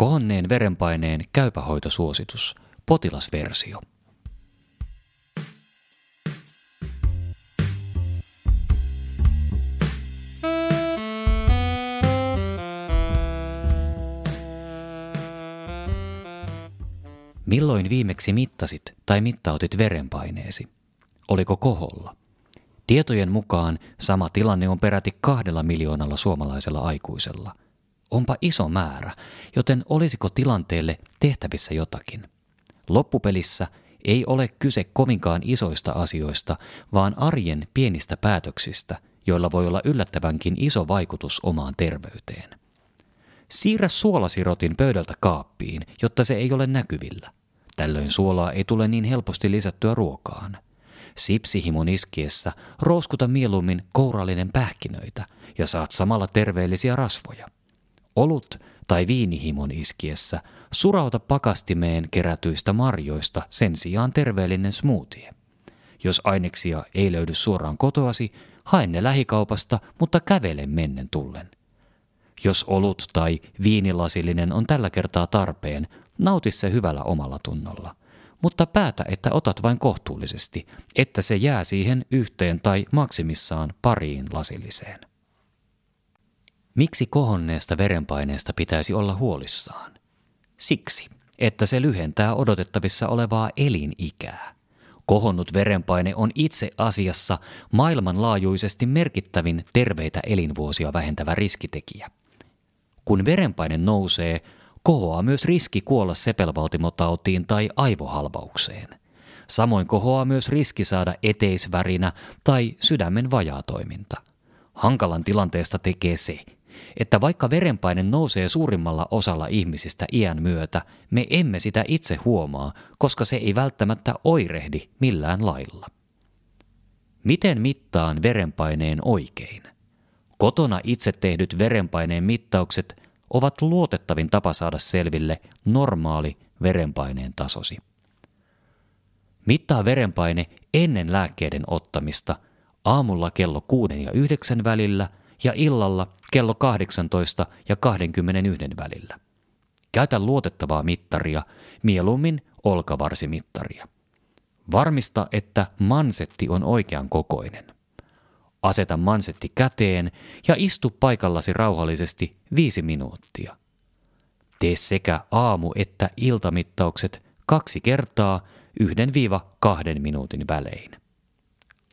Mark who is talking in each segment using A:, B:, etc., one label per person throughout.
A: Kohonneen verenpaineen käypähoitosuositus, potilasversio. Milloin viimeksi mittasit tai mittautit verenpaineesi? Oliko koholla? Tietojen mukaan sama tilanne on peräti kahdella miljoonalla suomalaisella aikuisella. Onpa iso määrä, joten olisiko tilanteelle tehtävissä jotakin? Loppupelissä ei ole kyse kovinkaan isoista asioista, vaan arjen pienistä päätöksistä, joilla voi olla yllättävänkin iso vaikutus omaan terveyteen. Siirrä suolasirotin pöydältä kaappiin, jotta se ei ole näkyvillä. Tällöin suolaa ei tule niin helposti lisättyä ruokaan. Sipsihimon iskiessä rouskuta mieluummin kourallinen pähkinöitä ja saat samalla terveellisiä rasvoja. Olut tai viinihimon iskiessä surauta pakastimeen kerätyistä marjoista sen sijaan terveellinen smoothie. Jos aineksia ei löydy suoraan kotoasi, hae ne lähikaupasta, mutta kävele mennen tullen. Jos olut tai viinilasillinen on tällä kertaa tarpeen, nauti se hyvällä omalla tunnolla. Mutta päätä, että otat vain kohtuullisesti, että se jää siihen yhteen tai maksimissaan pariin lasilliseen. Miksi kohonneesta verenpaineesta pitäisi olla huolissaan? Siksi, että se lyhentää odotettavissa olevaa elinikää. Kohonnut verenpaine on itse asiassa maailmanlaajuisesti merkittävin terveitä elinvuosia vähentävä riskitekijä. Kun verenpaine nousee, kohoaa myös riski kuolla sepelvaltimotautiin tai aivohalvaukseen. Samoin kohoaa myös riski saada eteisvärinä tai sydämen vajaatoiminta. Hankalan tilanteesta tekee se, että vaikka verenpaine nousee suurimmalla osalla ihmisistä iän myötä, me emme sitä itse huomaa, koska se ei välttämättä oirehdi millään lailla. Miten mittaan verenpaineen oikein? Kotona itse tehdyt verenpaineen mittaukset ovat luotettavin tapa saada selville normaali verenpaineen tasosi. Mittaa verenpaine ennen lääkkeiden ottamista aamulla kello 6 ja 9 välillä ja illalla kello 18 ja 21 välillä. Käytä luotettavaa mittaria, mieluummin olkavarsimittaria. Varmista, että mansetti on oikean kokoinen. Aseta mansetti käteen ja istu paikallasi rauhallisesti viisi minuuttia. Tee sekä aamu- että iltamittaukset kaksi kertaa yhden viiva kahden minuutin välein.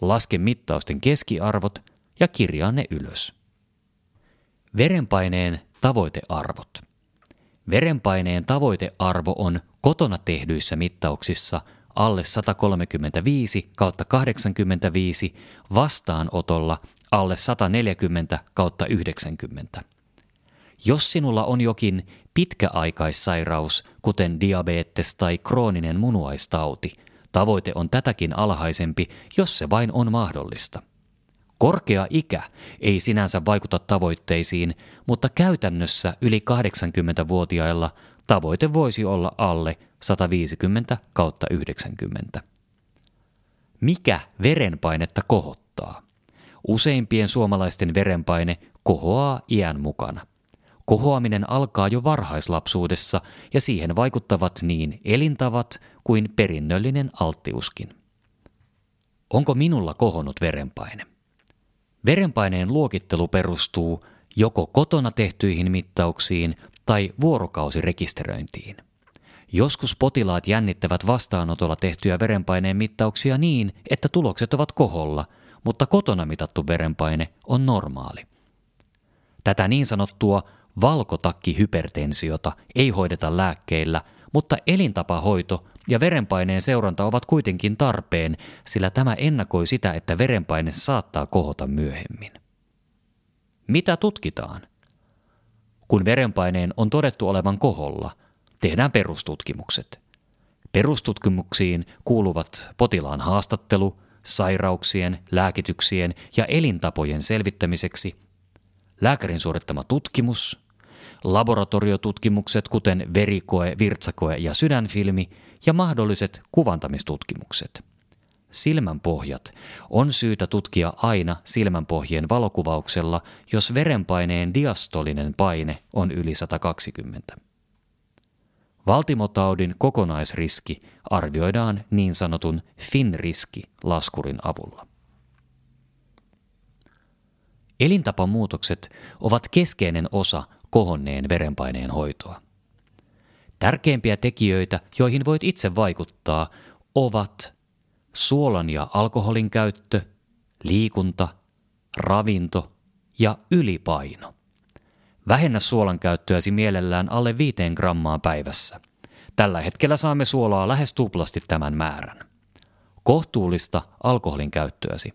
A: Laske mittausten keskiarvot ja kirjaa ne ylös. Verenpaineen tavoitearvot. Verenpaineen tavoitearvo on kotona tehdyissä mittauksissa – alle 135 kautta 85 vastaanotolla alle 140 kautta 90. Jos sinulla on jokin pitkäaikaissairaus, kuten diabetes tai krooninen munuaistauti, tavoite on tätäkin alhaisempi, jos se vain on mahdollista. Korkea ikä ei sinänsä vaikuta tavoitteisiin, mutta käytännössä yli 80-vuotiailla tavoite voisi olla alle 150 kautta 90. Mikä verenpainetta kohottaa? Useimpien suomalaisten verenpaine kohoaa iän mukana. Kohoaminen alkaa jo varhaislapsuudessa ja siihen vaikuttavat niin elintavat kuin perinnöllinen alttiuskin. Onko minulla kohonnut verenpaine? Verenpaineen luokittelu perustuu joko kotona tehtyihin mittauksiin tai vuorokausirekisteröintiin. Joskus potilaat jännittävät vastaanotolla tehtyjä verenpaineen mittauksia niin, että tulokset ovat koholla, mutta kotona mitattu verenpaine on normaali. Tätä niin sanottua valkotakkihypertensiota ei hoideta lääkkeillä, mutta elintapahoito ja verenpaineen seuranta ovat kuitenkin tarpeen, sillä tämä ennakoi sitä, että verenpaine saattaa kohota myöhemmin. Mitä tutkitaan? Kun verenpaineen on todettu olevan koholla, tehdään perustutkimukset. Perustutkimuksiin kuuluvat potilaan haastattelu, sairauksien, lääkityksien ja elintapojen selvittämiseksi, lääkärin suorittama tutkimus, laboratoriotutkimukset kuten verikoe, virtsakoe ja sydänfilmi ja mahdolliset kuvantamistutkimukset – Silmänpohjat on syytä tutkia aina silmänpohjien valokuvauksella, jos verenpaineen diastolinen paine on yli 120. Valtimotaudin kokonaisriski arvioidaan niin sanotun FIN-riski-laskurin avulla. Elintapamuutokset ovat keskeinen osa kohonneen verenpaineen hoitoa. Tärkeimpiä tekijöitä, joihin voit itse vaikuttaa, ovat suolan ja alkoholin käyttö, liikunta, ravinto ja ylipaino. Vähennä suolan käyttöäsi mielellään alle 5 grammaa päivässä. Tällä hetkellä saamme suolaa lähes tuplasti tämän määrän. Kohtuullista alkoholin käyttöäsi.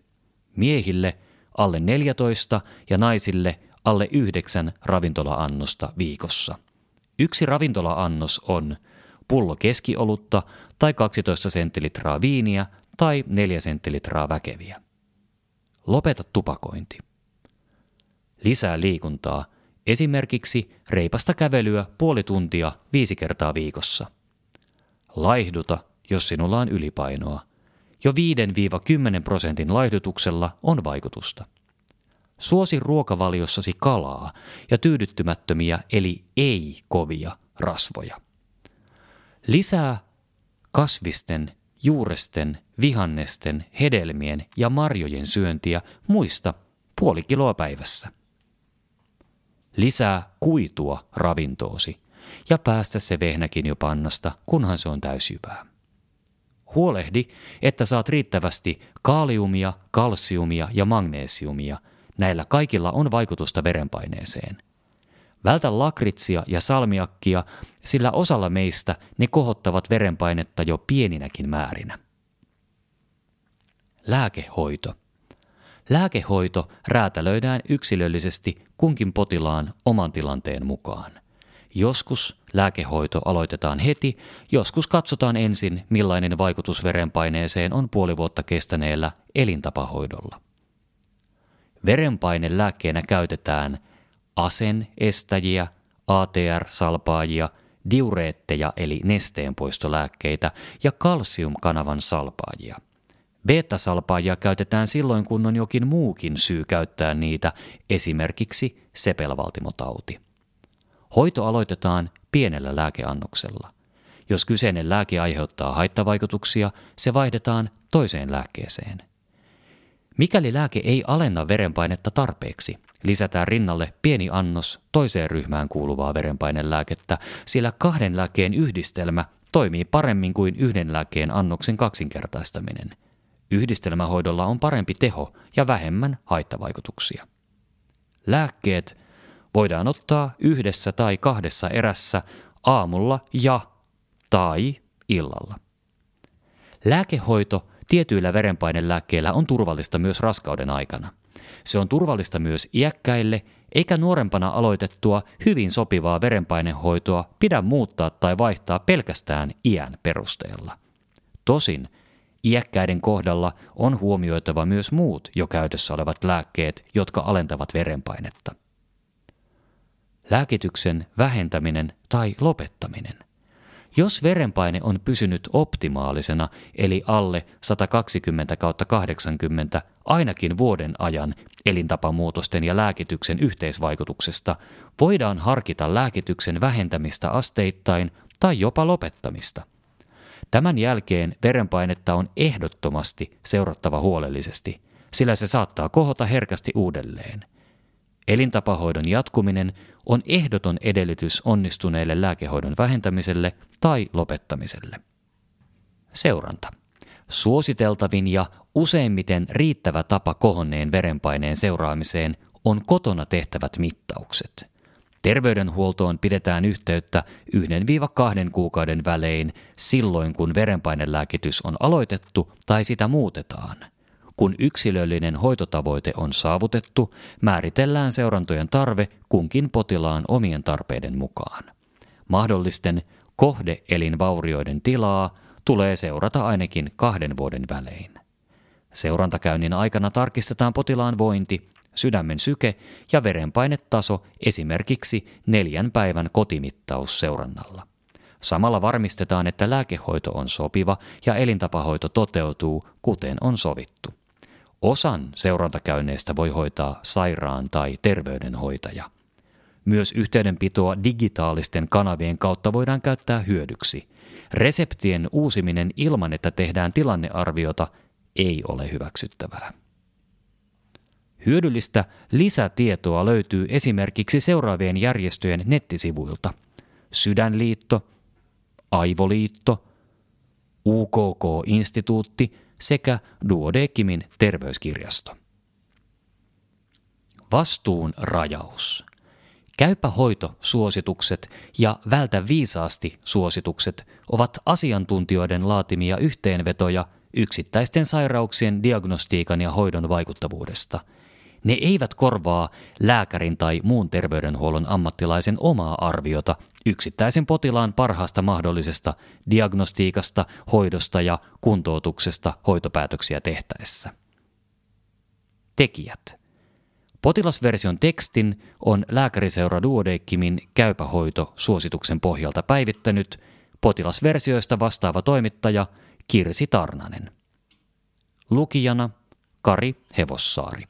A: Miehille alle 14 ja naisille alle 9 ravintola-annosta viikossa. Yksi ravintola-annos on pullo keskiolutta tai 12 sentilitraa viiniä tai 4 sentilitraa väkeviä. Lopeta tupakointi. Lisää liikuntaa, esimerkiksi reipasta kävelyä puoli tuntia viisi kertaa viikossa. Laihduta, jos sinulla on ylipainoa. Jo 5-10 prosentin laihdutuksella on vaikutusta. Suosi ruokavaliossasi kalaa ja tyydyttymättömiä eli ei-kovia rasvoja. Lisää kasvisten, juuresten, vihannesten, hedelmien ja marjojen syöntiä muista puoli kiloa päivässä. Lisää kuitua ravintoosi ja päästä se vehnäkin jo pannasta, kunhan se on täysjyvää. Huolehdi, että saat riittävästi kaaliumia, kalsiumia ja magneesiumia. Näillä kaikilla on vaikutusta verenpaineeseen. Vältä lakritsia ja salmiakkia, sillä osalla meistä ne kohottavat verenpainetta jo pieninäkin määrinä. Lääkehoito. Lääkehoito räätälöidään yksilöllisesti kunkin potilaan oman tilanteen mukaan. Joskus lääkehoito aloitetaan heti, joskus katsotaan ensin, millainen vaikutus verenpaineeseen on puoli vuotta kestäneellä elintapahoidolla. Verenpaine lääkkeenä käytetään asen estäjiä, ATR-salpaajia, diureetteja eli nesteenpoistolääkkeitä ja kalsiumkanavan salpaajia – Beta-salpaajia käytetään silloin, kun on jokin muukin syy käyttää niitä, esimerkiksi sepelvaltimotauti. Hoito aloitetaan pienellä lääkeannoksella. Jos kyseinen lääke aiheuttaa haittavaikutuksia, se vaihdetaan toiseen lääkkeeseen. Mikäli lääke ei alenna verenpainetta tarpeeksi, lisätään rinnalle pieni annos toiseen ryhmään kuuluvaa verenpainelääkettä, sillä kahden lääkkeen yhdistelmä toimii paremmin kuin yhden lääkkeen annoksen kaksinkertaistaminen – Yhdistelmähoidolla on parempi teho ja vähemmän haittavaikutuksia. Lääkkeet voidaan ottaa yhdessä tai kahdessa erässä aamulla ja tai illalla. Lääkehoito tietyillä verenpainelääkkeillä on turvallista myös raskauden aikana. Se on turvallista myös iäkkäille, eikä nuorempana aloitettua hyvin sopivaa verenpainehoitoa pidä muuttaa tai vaihtaa pelkästään iän perusteella. Tosin Iäkkäiden kohdalla on huomioitava myös muut jo käytössä olevat lääkkeet, jotka alentavat verenpainetta. Lääkityksen vähentäminen tai lopettaminen. Jos verenpaine on pysynyt optimaalisena, eli alle 120 80 ainakin vuoden ajan elintapamuutosten ja lääkityksen yhteisvaikutuksesta, voidaan harkita lääkityksen vähentämistä asteittain tai jopa lopettamista. Tämän jälkeen verenpainetta on ehdottomasti seurattava huolellisesti, sillä se saattaa kohota herkästi uudelleen. Elintapahoidon jatkuminen on ehdoton edellytys onnistuneelle lääkehoidon vähentämiselle tai lopettamiselle. Seuranta. Suositeltavin ja useimmiten riittävä tapa kohonneen verenpaineen seuraamiseen on kotona tehtävät mittaukset – Terveydenhuoltoon pidetään yhteyttä 1-2 kuukauden välein silloin, kun verenpainelääkitys on aloitettu tai sitä muutetaan. Kun yksilöllinen hoitotavoite on saavutettu, määritellään seurantojen tarve kunkin potilaan omien tarpeiden mukaan. Mahdollisten kohdeelinvaurioiden tilaa tulee seurata ainakin kahden vuoden välein. Seurantakäynnin aikana tarkistetaan potilaan vointi sydämen syke ja verenpainetaso esimerkiksi neljän päivän kotimittaus seurannalla. Samalla varmistetaan, että lääkehoito on sopiva ja elintapahoito toteutuu, kuten on sovittu. Osan seurantakäynneistä voi hoitaa sairaan tai terveydenhoitaja. Myös yhteydenpitoa digitaalisten kanavien kautta voidaan käyttää hyödyksi. Reseptien uusiminen ilman, että tehdään tilannearviota, ei ole hyväksyttävää. Hyödyllistä lisätietoa löytyy esimerkiksi seuraavien järjestöjen nettisivuilta. Sydänliitto, Aivoliitto, UKK-instituutti sekä Duodekimin terveyskirjasto. Vastuun rajaus. Käypä hoito suositukset ja vältä viisaasti suositukset ovat asiantuntijoiden laatimia yhteenvetoja yksittäisten sairauksien diagnostiikan ja hoidon vaikuttavuudesta. Ne eivät korvaa lääkärin tai muun terveydenhuollon ammattilaisen omaa arviota yksittäisen potilaan parhaasta mahdollisesta diagnostiikasta, hoidosta ja kuntoutuksesta hoitopäätöksiä tehtäessä. Tekijät – Potilasversion tekstin on lääkäriseura Duodeckimin käypähoito suosituksen pohjalta päivittänyt potilasversioista vastaava toimittaja Kirsi Tarnanen. Lukijana Kari Hevossaari.